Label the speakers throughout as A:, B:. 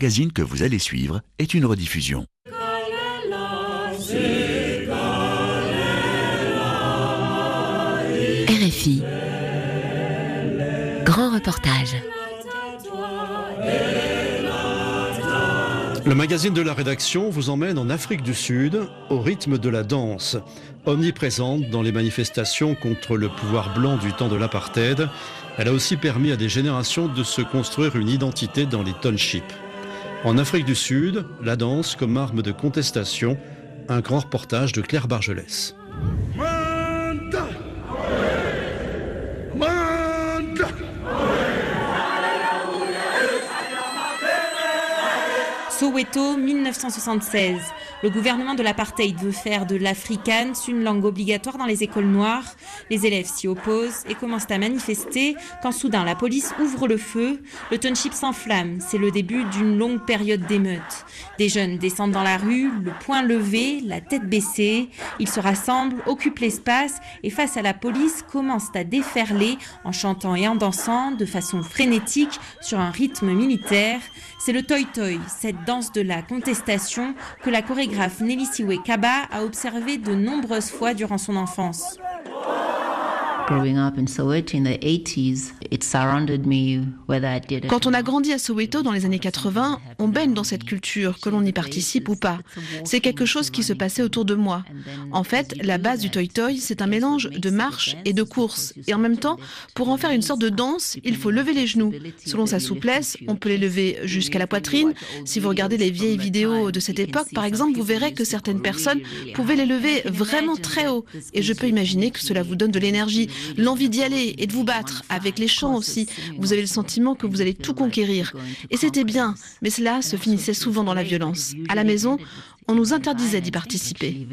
A: magazine que vous allez suivre est une rediffusion.
B: RFI. Grand reportage.
C: Le magazine de la rédaction vous emmène en Afrique du Sud au rythme de la danse. Omniprésente dans les manifestations contre le pouvoir blanc du temps de l'apartheid, elle a aussi permis à des générations de se construire une identité dans les townships. En Afrique du Sud, la danse comme arme de contestation, un grand reportage de Claire Bargelès.
D: Soweto, 1976. Le gouvernement de l'apartheid veut faire de l'afrikaans une langue obligatoire dans les écoles noires. Les élèves s'y opposent et commencent à manifester quand soudain la police ouvre le feu. Le township s'enflamme. C'est le début d'une longue période d'émeutes. Des jeunes descendent dans la rue, le poing levé, la tête baissée. Ils se rassemblent, occupent l'espace et face à la police commencent à déferler en chantant et en dansant de façon frénétique sur un rythme militaire. C'est le toy toy, cette danse de la contestation que la chorégraphe Nelly Siwe Kaba a observée de nombreuses fois durant son enfance.
E: Quand on a grandi à Soweto dans les années 80, on baigne dans cette culture, que l'on y participe ou pas. C'est quelque chose qui se passait autour de moi. En fait, la base du Toy Toy, c'est un mélange de marche et de course. Et en même temps, pour en faire une sorte de danse, il faut lever les genoux. Selon sa souplesse, on peut les lever jusqu'à la poitrine. Si vous regardez les vieilles vidéos de cette époque, par exemple, vous verrez que certaines personnes pouvaient les lever vraiment très haut. Et je peux imaginer que cela vous donne de l'énergie l'envie d'y aller et de vous battre, avec les chants aussi. Vous avez le sentiment que vous allez tout conquérir. Et c'était bien, mais cela se finissait souvent dans la violence. À la maison, on nous interdisait d'y participer.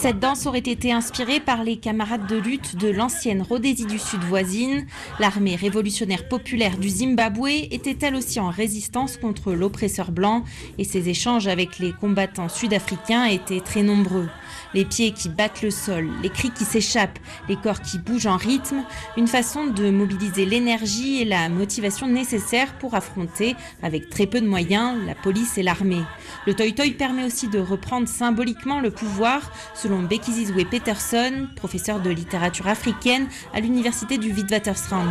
D: Cette danse aurait été inspirée par les camarades de lutte de l'ancienne Rhodésie du Sud voisine. L'armée révolutionnaire populaire du Zimbabwe était elle aussi en résistance contre l'oppresseur blanc et ses échanges avec les combattants sud-africains étaient très nombreux. Les pieds qui battent le sol, les cris qui s'échappent, les corps qui bougent en rythme, une façon de mobiliser l'énergie et la motivation nécessaires pour affronter, avec très peu de moyens, la police et l'armée. Le Toy Toy permet aussi de reprendre symboliquement le pouvoir, Becky Zizwe Peterson, professeur de littérature africaine à l'université du Witwatersrand.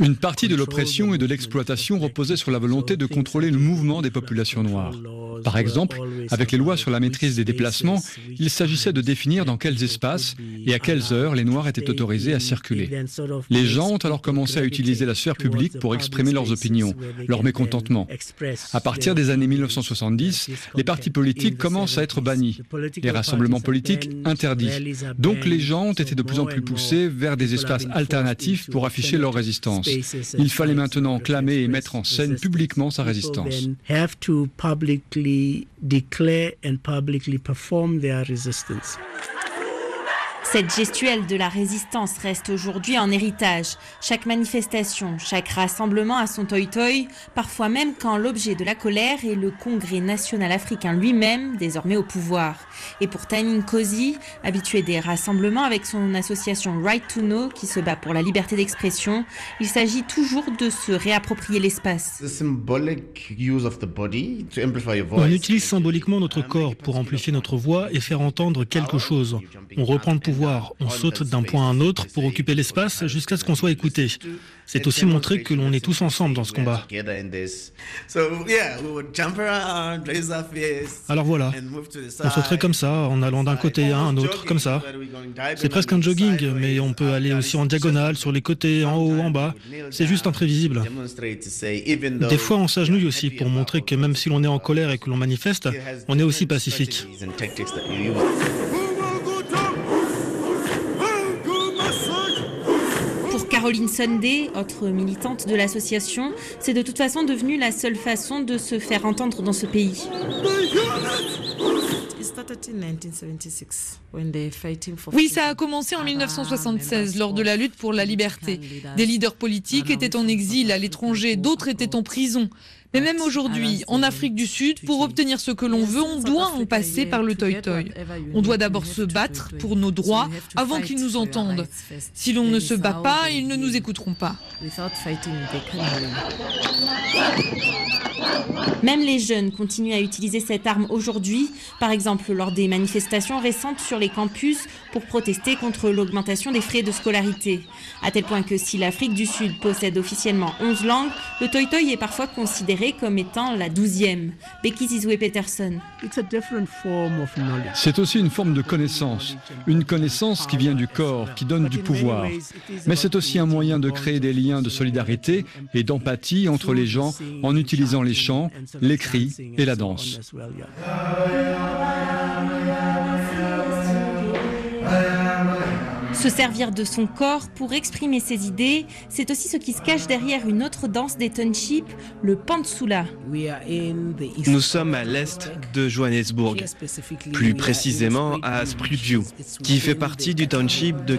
F: Une partie de l'oppression et de l'exploitation reposait sur la volonté de contrôler le mouvement des populations noires. Par exemple, avec les lois sur la maîtrise des déplacements, il s'agissait de définir dans quels espaces et à quelles heures les Noirs étaient autorisés à circuler. Les gens ont alors commencé à utiliser la sphère publique pour exprimer leurs opinions, leur mécontentement. À partir des années 1970, les partis politiques commencent à être bannis, les rassemblements politiques interdits. Donc les gens ont été de plus en plus poussés vers des espaces alternatifs pour afficher leur résistance. Il fallait maintenant clamer et mettre en scène publiquement sa résistance.
D: Cette gestuelle de la résistance reste aujourd'hui en héritage. Chaque manifestation, chaque rassemblement a son toy-toy, parfois même quand l'objet de la colère est le Congrès national africain lui-même, désormais au pouvoir. Et pour Tanin Kozi, habitué des rassemblements avec son association Right to Know, qui se bat pour la liberté d'expression, il s'agit toujours de se réapproprier l'espace.
G: On utilise symboliquement notre corps pour amplifier notre voix et faire entendre quelque chose. On reprend le pouvoir on saute d'un point à un autre pour occuper l'espace jusqu'à ce qu'on soit écouté. C'est aussi montrer que l'on est tous ensemble dans ce combat. Alors voilà, on sauterait comme ça, en allant d'un côté à un autre, comme ça. C'est presque un jogging, mais on peut aller aussi en diagonale, sur les côtés, en haut, en bas. C'est juste imprévisible. Des fois, on s'agenouille aussi pour montrer que même si l'on est en colère et que l'on manifeste, on est aussi pacifique.
D: Caroline Sunday, autre militante de l'association, c'est de toute façon devenu la seule façon de se faire entendre dans ce pays.
B: Oui, ça a commencé en 1976 lors de la lutte pour la liberté. Des leaders politiques étaient en exil à l'étranger, d'autres étaient en prison. Mais même aujourd'hui, en Afrique du Sud, pour obtenir ce que l'on veut, on doit en passer par le toy-toy. On doit d'abord se battre pour nos droits avant qu'ils nous entendent. Si l'on ne se bat pas, ils ne nous écouteront pas.
D: Même les jeunes continuent à utiliser cette arme aujourd'hui, par exemple lors des manifestations récentes sur les campus pour protester contre l'augmentation des frais de scolarité. À tel point que si l'Afrique du Sud possède officiellement 11 langues, le toy-toy est parfois considéré comme étant la douzième. Becky Zizoué Peterson.
F: C'est aussi une forme de connaissance, une connaissance qui vient du corps, qui donne du pouvoir. Mais c'est aussi un moyen de créer des liens de solidarité et d'empathie entre les gens en utilisant les chants, les cris et la danse.
D: Se servir de son corps pour exprimer ses idées, c'est aussi ce qui se cache derrière une autre danse des townships, le pantsula.
H: Nous sommes à l'est de Johannesburg, plus précisément à Sprutview, qui fait partie du township de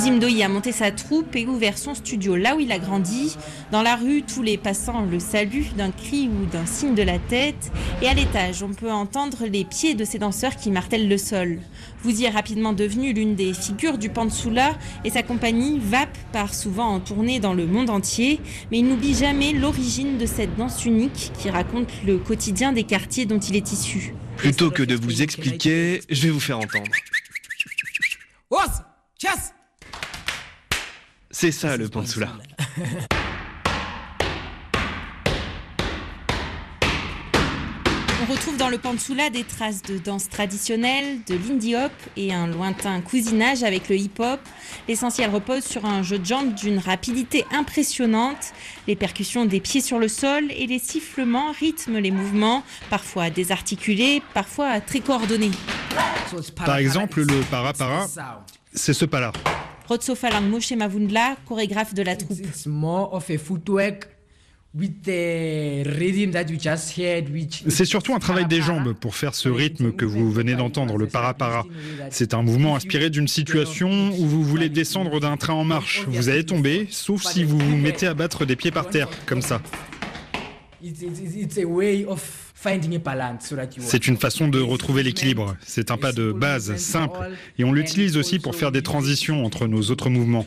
H: Katlang.
D: Zimdoyi a monté sa troupe et ouvert son studio là où il a grandi. Dans la rue, tous les passants le saluent d'un cri ou d'un signe de la tête. Et à l'étage, on peut entendre les pieds de ces danseurs qui martèlent le sol. Vous y est rapidement devenu l'une des figures du Pansula et sa compagnie VAP part souvent en tournée dans le monde entier. Mais il n'oublie jamais l'origine de cette danse unique qui raconte le quotidien des quartiers dont il est issu.
H: Plutôt que de vous expliquer, je vais vous faire entendre. C'est ça le pansula.
D: On retrouve dans le pansula des traces de danse traditionnelle, de l'indie hop et un lointain cousinage avec le hip hop. L'essentiel repose sur un jeu de jambes d'une rapidité impressionnante. Les percussions des pieds sur le sol et les sifflements rythment les mouvements, parfois désarticulés, parfois très coordonnés.
I: Par exemple, le para-para, c'est ce pas-là.
D: Rotso Falang Moshe Mavundla, chorégraphe de la troupe.
I: C'est surtout un travail des jambes pour faire ce rythme que vous venez d'entendre, le para-para. C'est un mouvement inspiré d'une situation où vous voulez descendre d'un train en marche. Vous allez tomber, sauf si vous vous mettez à battre des pieds par terre, comme ça. C'est une façon de retrouver l'équilibre. C'est un pas de base simple et on l'utilise aussi pour faire des transitions entre nos autres mouvements.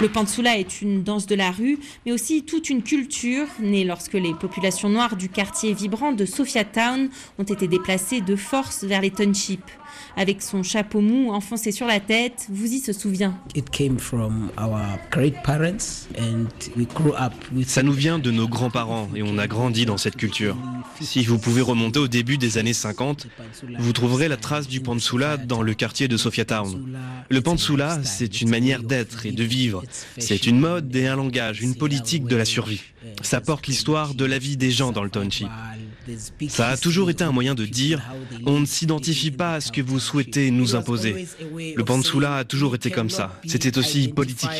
D: Le pantsula est une danse de la rue, mais aussi toute une culture née lorsque les populations noires du quartier vibrant de Sophiatown ont été déplacées de force vers les townships. Avec son chapeau mou enfoncé sur la tête, vous y se souvient.
H: Ça nous vient de nos grands-parents et on a grandi dans cette culture. Si vous pouvez remonter au début des années 50, vous trouverez la trace du Pansula dans le quartier de Sophiatown. Le Pansula, c'est une manière d'être et de vivre. C'est une mode et un langage, une politique de la survie. Ça porte l'histoire de la vie des gens dans le township. Ça a toujours été un moyen de dire on ne s'identifie pas à ce que vous souhaitez nous imposer. Le Pansula a toujours été comme ça. C'était aussi politique.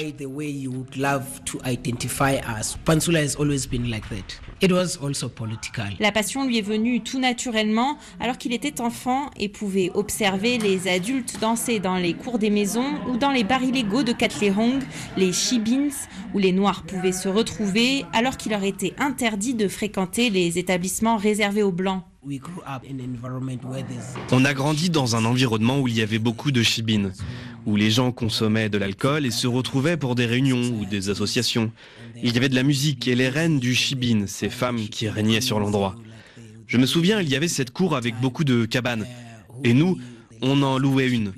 D: La passion lui est venue tout naturellement alors qu'il était enfant et pouvait observer les adultes danser dans les cours des maisons ou dans les bars illégaux de Katlehong, les shibins, où les Noirs pouvaient se retrouver alors qu'il leur était interdit de fréquenter les établissements réservés aux Blancs.
H: On a grandi dans un environnement où il y avait beaucoup de shibines, où les gens consommaient de l'alcool et se retrouvaient pour des réunions ou des associations. Il y avait de la musique et les reines du shibin, ces femmes qui régnaient sur l'endroit. Je me souviens, il y avait cette cour avec beaucoup de cabanes. Et nous, on en louait une.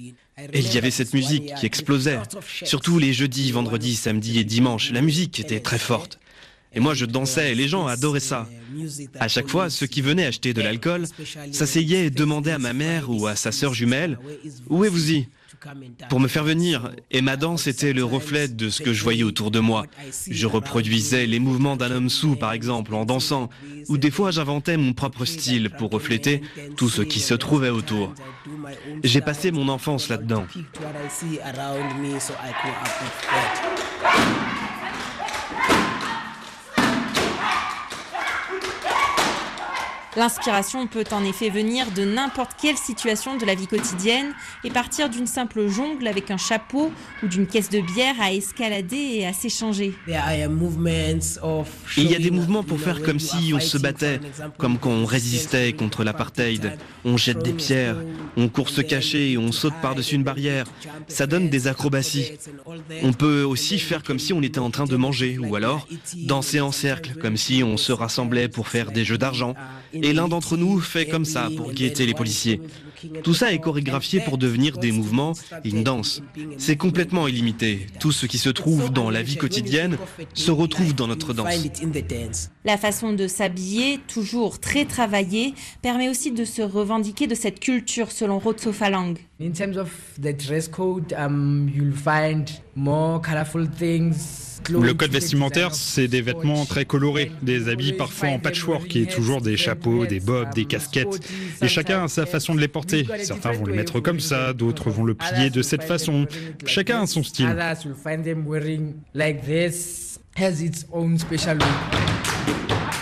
H: Et il y avait cette musique qui explosait. Surtout les jeudis, vendredis, samedis et dimanches. La musique était très forte. Et moi, je dansais et les gens adoraient ça. À chaque fois, ceux qui venaient acheter de l'alcool s'asseyaient et demandaient à ma mère ou à sa sœur jumelle Où est-vous-y? Pour me faire venir. Et ma danse était le reflet de ce que je voyais autour de moi. Je reproduisais les mouvements d'un homme sous, par exemple, en dansant, ou des fois j'inventais mon propre style pour refléter tout ce qui se trouvait autour. J'ai passé mon enfance là-dedans.
D: L'inspiration peut en effet venir de n'importe quelle situation de la vie quotidienne et partir d'une simple jongle avec un chapeau ou d'une caisse de bière à escalader et à s'échanger.
H: Il y a des mouvements pour faire comme si on se battait, comme quand on résistait contre l'apartheid. On jette des pierres, on court se cacher, on saute par-dessus une barrière. Ça donne des acrobaties. On peut aussi faire comme si on était en train de manger, ou alors danser en cercle, comme si on se rassemblait pour faire des jeux d'argent. Et l'un d'entre nous fait comme ça pour guetter les policiers. Tout ça est chorégraphié pour devenir des mouvements et une danse. C'est complètement illimité. Tout ce qui se trouve dans la vie quotidienne se retrouve dans notre danse.
D: La façon de s'habiller, toujours très travaillée, permet aussi de se revendiquer de cette culture selon Rotso Falang.
I: Le code vestimentaire, c'est des vêtements très colorés, des habits parfois en patchwork et toujours des chapeaux, des bobs, des casquettes. Et chacun a sa façon de les porter. Certains vont le mettre comme ça, d'autres vont le plier de cette façon. Chacun a son style.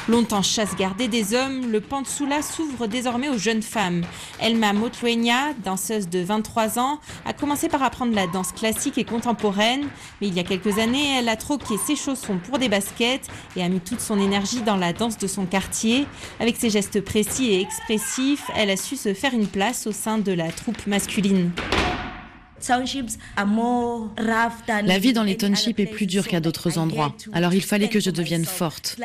D: Longtemps chasse gardée des hommes, le Pansula s'ouvre désormais aux jeunes femmes. Elma Motruenya, danseuse de 23 ans, a commencé par apprendre la danse classique et contemporaine, mais il y a quelques années, elle a troqué ses chaussons pour des baskets et a mis toute son énergie dans la danse de son quartier. Avec ses gestes précis et expressifs, elle a su se faire une place au sein de la troupe masculine.
J: La vie dans les townships est plus dure qu'à d'autres endroits, alors il fallait que je devienne forte.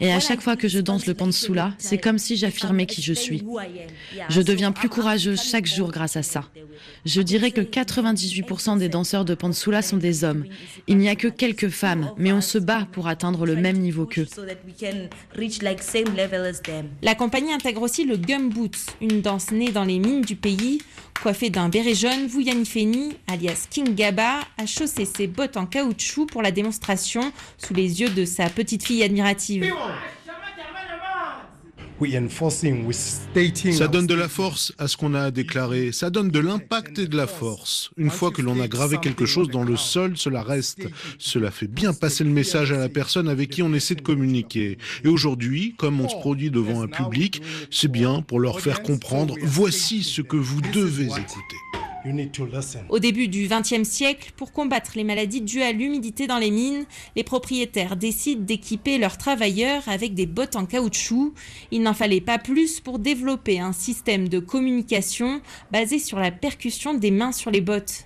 J: Et à chaque fois que je danse le pansula, c'est comme si j'affirmais qui je suis. Je deviens plus courageuse chaque jour grâce à ça. Je dirais que 98% des danseurs de pansula sont des hommes. Il n'y a que quelques femmes, mais on se bat pour atteindre le même niveau qu'eux.
D: La compagnie intègre aussi le gumboot, une danse née dans les mines du pays. Coiffée d'un béret jaune, Vuyani Feni, alias King Gaba, a chaussé ses bottes en caoutchouc pour la démonstration sous les yeux de sa petite fille admirative.
K: Ça donne de la force à ce qu'on a déclaré, ça donne de l'impact et de la force. Une fois que l'on a gravé quelque chose dans le sol, cela reste. Cela fait bien passer le message à la personne avec qui on essaie de communiquer. Et aujourd'hui, comme on se produit devant un public, c'est bien pour leur faire comprendre, voici ce que vous devez écouter.
D: Au début du XXe siècle, pour combattre les maladies dues à l'humidité dans les mines, les propriétaires décident d'équiper leurs travailleurs avec des bottes en caoutchouc. Il n'en fallait pas plus pour développer un système de communication basé sur la percussion des mains sur les bottes.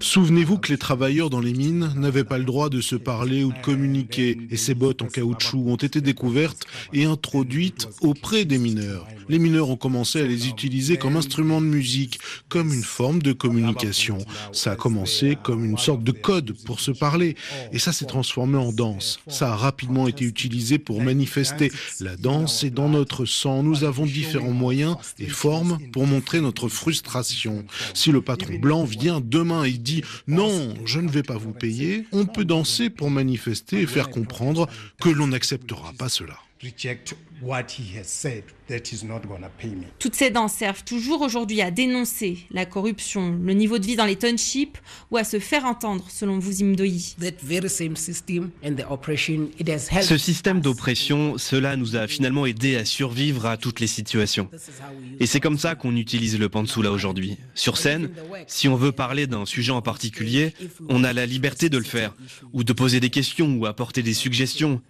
K: Souvenez-vous que les travailleurs dans les mines n'avaient pas le droit de se parler ou de communiquer, et ces bottes en caoutchouc ont été découvertes et introduites auprès des mineurs. Les mineurs ont commencé à les utiliser comme instruments de musique comme une forme de communication. Ça a commencé comme une sorte de code pour se parler et ça s'est transformé en danse. Ça a rapidement été utilisé pour manifester. La danse est dans notre sang. Nous avons différents moyens et formes pour montrer notre frustration. Si le patron blanc vient demain et dit non, je ne vais pas vous payer, on peut danser pour manifester et faire comprendre que l'on n'acceptera pas cela.
D: Toutes ces danses servent toujours aujourd'hui à dénoncer la corruption, le niveau de vie dans les townships ou à se faire entendre, selon Vuzimdoi.
H: Ce système d'oppression, cela nous a finalement aidé à survivre à toutes les situations. Et c'est comme ça qu'on utilise le pansula aujourd'hui. Sur scène, si on veut parler d'un sujet en particulier, on a la liberté de le faire, ou de poser des questions ou apporter des suggestions.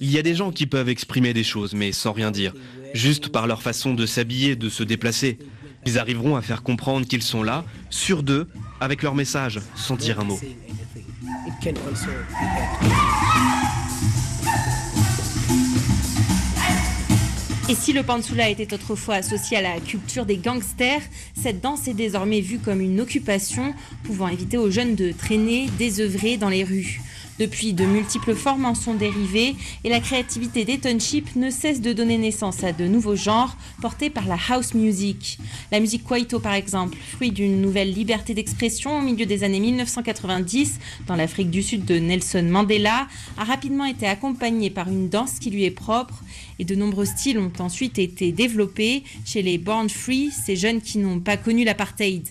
H: Il y a des gens qui peuvent exprimer des choses, mais sans rien dire, juste par leur façon de s'habiller, de se déplacer. Ils arriveront à faire comprendre qu'ils sont là, sur d'eux, avec leur message, sans dire un mot.
D: Et si le pansula était autrefois associé à la culture des gangsters, cette danse est désormais vue comme une occupation pouvant éviter aux jeunes de traîner, désœuvrer dans les rues. Depuis, de multiples formes en sont dérivées et la créativité des townships ne cesse de donner naissance à de nouveaux genres portés par la house music. La musique kwaito par exemple, fruit d'une nouvelle liberté d'expression au milieu des années 1990 dans l'Afrique du Sud de Nelson Mandela, a rapidement été accompagnée par une danse qui lui est propre et de nombreux styles ont ensuite été développés chez les Born Free, ces jeunes qui n'ont pas connu l'apartheid.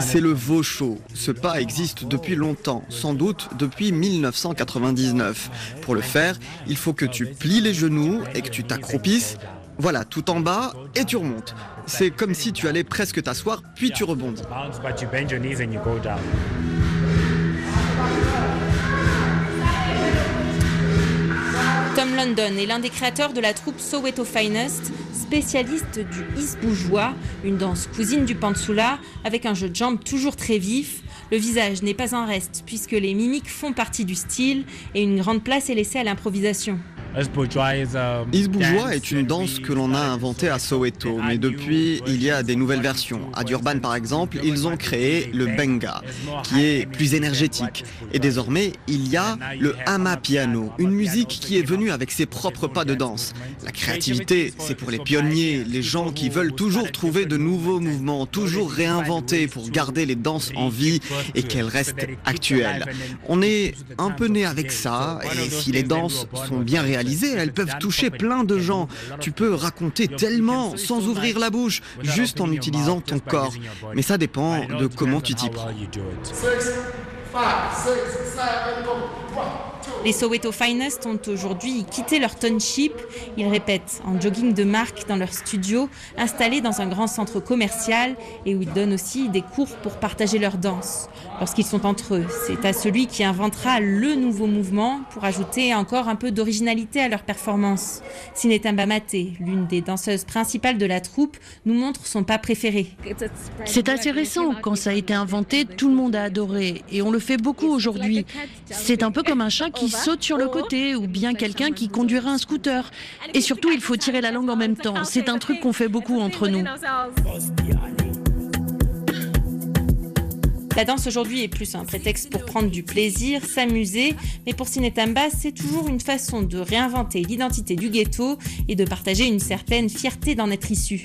L: C'est le Vosho. Ce pas existe depuis longtemps, sans doute depuis 1999. Pour le faire, il faut que tu plies les genoux et que tu t'accroupisses. Voilà, tout en bas et tu remontes. C'est comme si tu allais presque t'asseoir, puis tu rebondis.
D: Tom London est l'un des créateurs de la troupe Soweto Finest, spécialiste du isboujois, une danse cousine du pansula, avec un jeu de jambes toujours très vif. Le visage n'est pas en reste, puisque les mimiques font partie du style et une grande place est laissée à l'improvisation.
L: Isbourgeois est une danse que l'on a inventée à Soweto, mais depuis, il y a des nouvelles versions. À Durban, par exemple, ils ont créé le benga, qui est plus énergétique. Et désormais, il y a le hama piano, une musique qui est venue avec ses propres pas de danse. La créativité, c'est pour les pionniers, les gens qui veulent toujours trouver de nouveaux mouvements, toujours réinventer pour garder les danses en vie et qu'elles restent actuelles. On est un peu né avec ça, et si les danses sont bien réalisées, elles peuvent toucher plein de gens. Tu peux raconter tellement sans ouvrir la bouche, juste en utilisant ton corps. Mais ça dépend de comment tu t'y prends.
D: Les Soweto Finest ont aujourd'hui quitté leur township. Ils répètent en jogging de marque dans leur studio, installé dans un grand centre commercial et où ils donnent aussi des cours pour partager leur danse. Lorsqu'ils sont entre eux, c'est à celui qui inventera le nouveau mouvement pour ajouter encore un peu d'originalité à leur performance. Sinetamba Mate, l'une des danseuses principales de la troupe, nous montre son pas préféré.
M: C'est assez récent. Quand ça a été inventé, tout le monde a adoré et on le fait beaucoup aujourd'hui. C'est un peu comme un chat qui saute sur le côté ou bien quelqu'un qui conduira un scooter. Et surtout, il faut tirer la langue en même temps. C'est un truc qu'on fait beaucoup entre nous.
D: La danse aujourd'hui est plus un prétexte pour prendre du plaisir, s'amuser, mais pour Sinetamba, c'est toujours une façon de réinventer l'identité du ghetto et de partager une certaine fierté d'en être issu.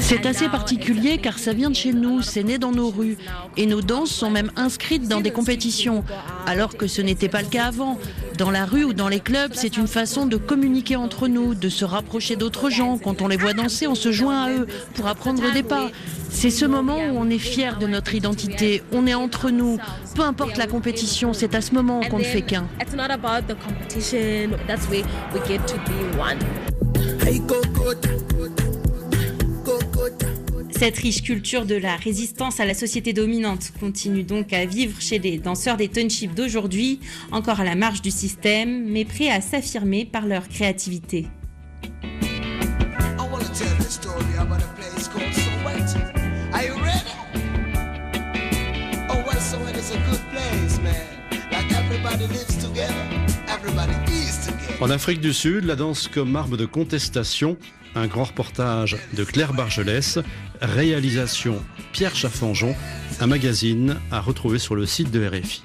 M: C'est assez particulier car ça vient de chez nous, c'est né dans nos rues et nos danses sont même inscrites dans des compétitions, alors que ce n'était pas le cas avant. Dans la rue ou dans les clubs, c'est une façon de communiquer entre nous, de se rapprocher d'autres gens. Quand on les voit danser, on se joint à eux pour apprendre des pas. C'est ce moment où on est fier de notre identité, on est entre nous. Peu importe la compétition, c'est à ce moment qu'on ne fait qu'un.
D: Cette riche culture de la résistance à la société dominante continue donc à vivre chez les danseurs des townships d'aujourd'hui, encore à la marge du système, mais prêts à s'affirmer par leur créativité.
C: En Afrique du Sud, la danse comme arme de contestation, un grand reportage de Claire Bargelès, réalisation Pierre Chaffanjon, un magazine à retrouver sur le site de RFI.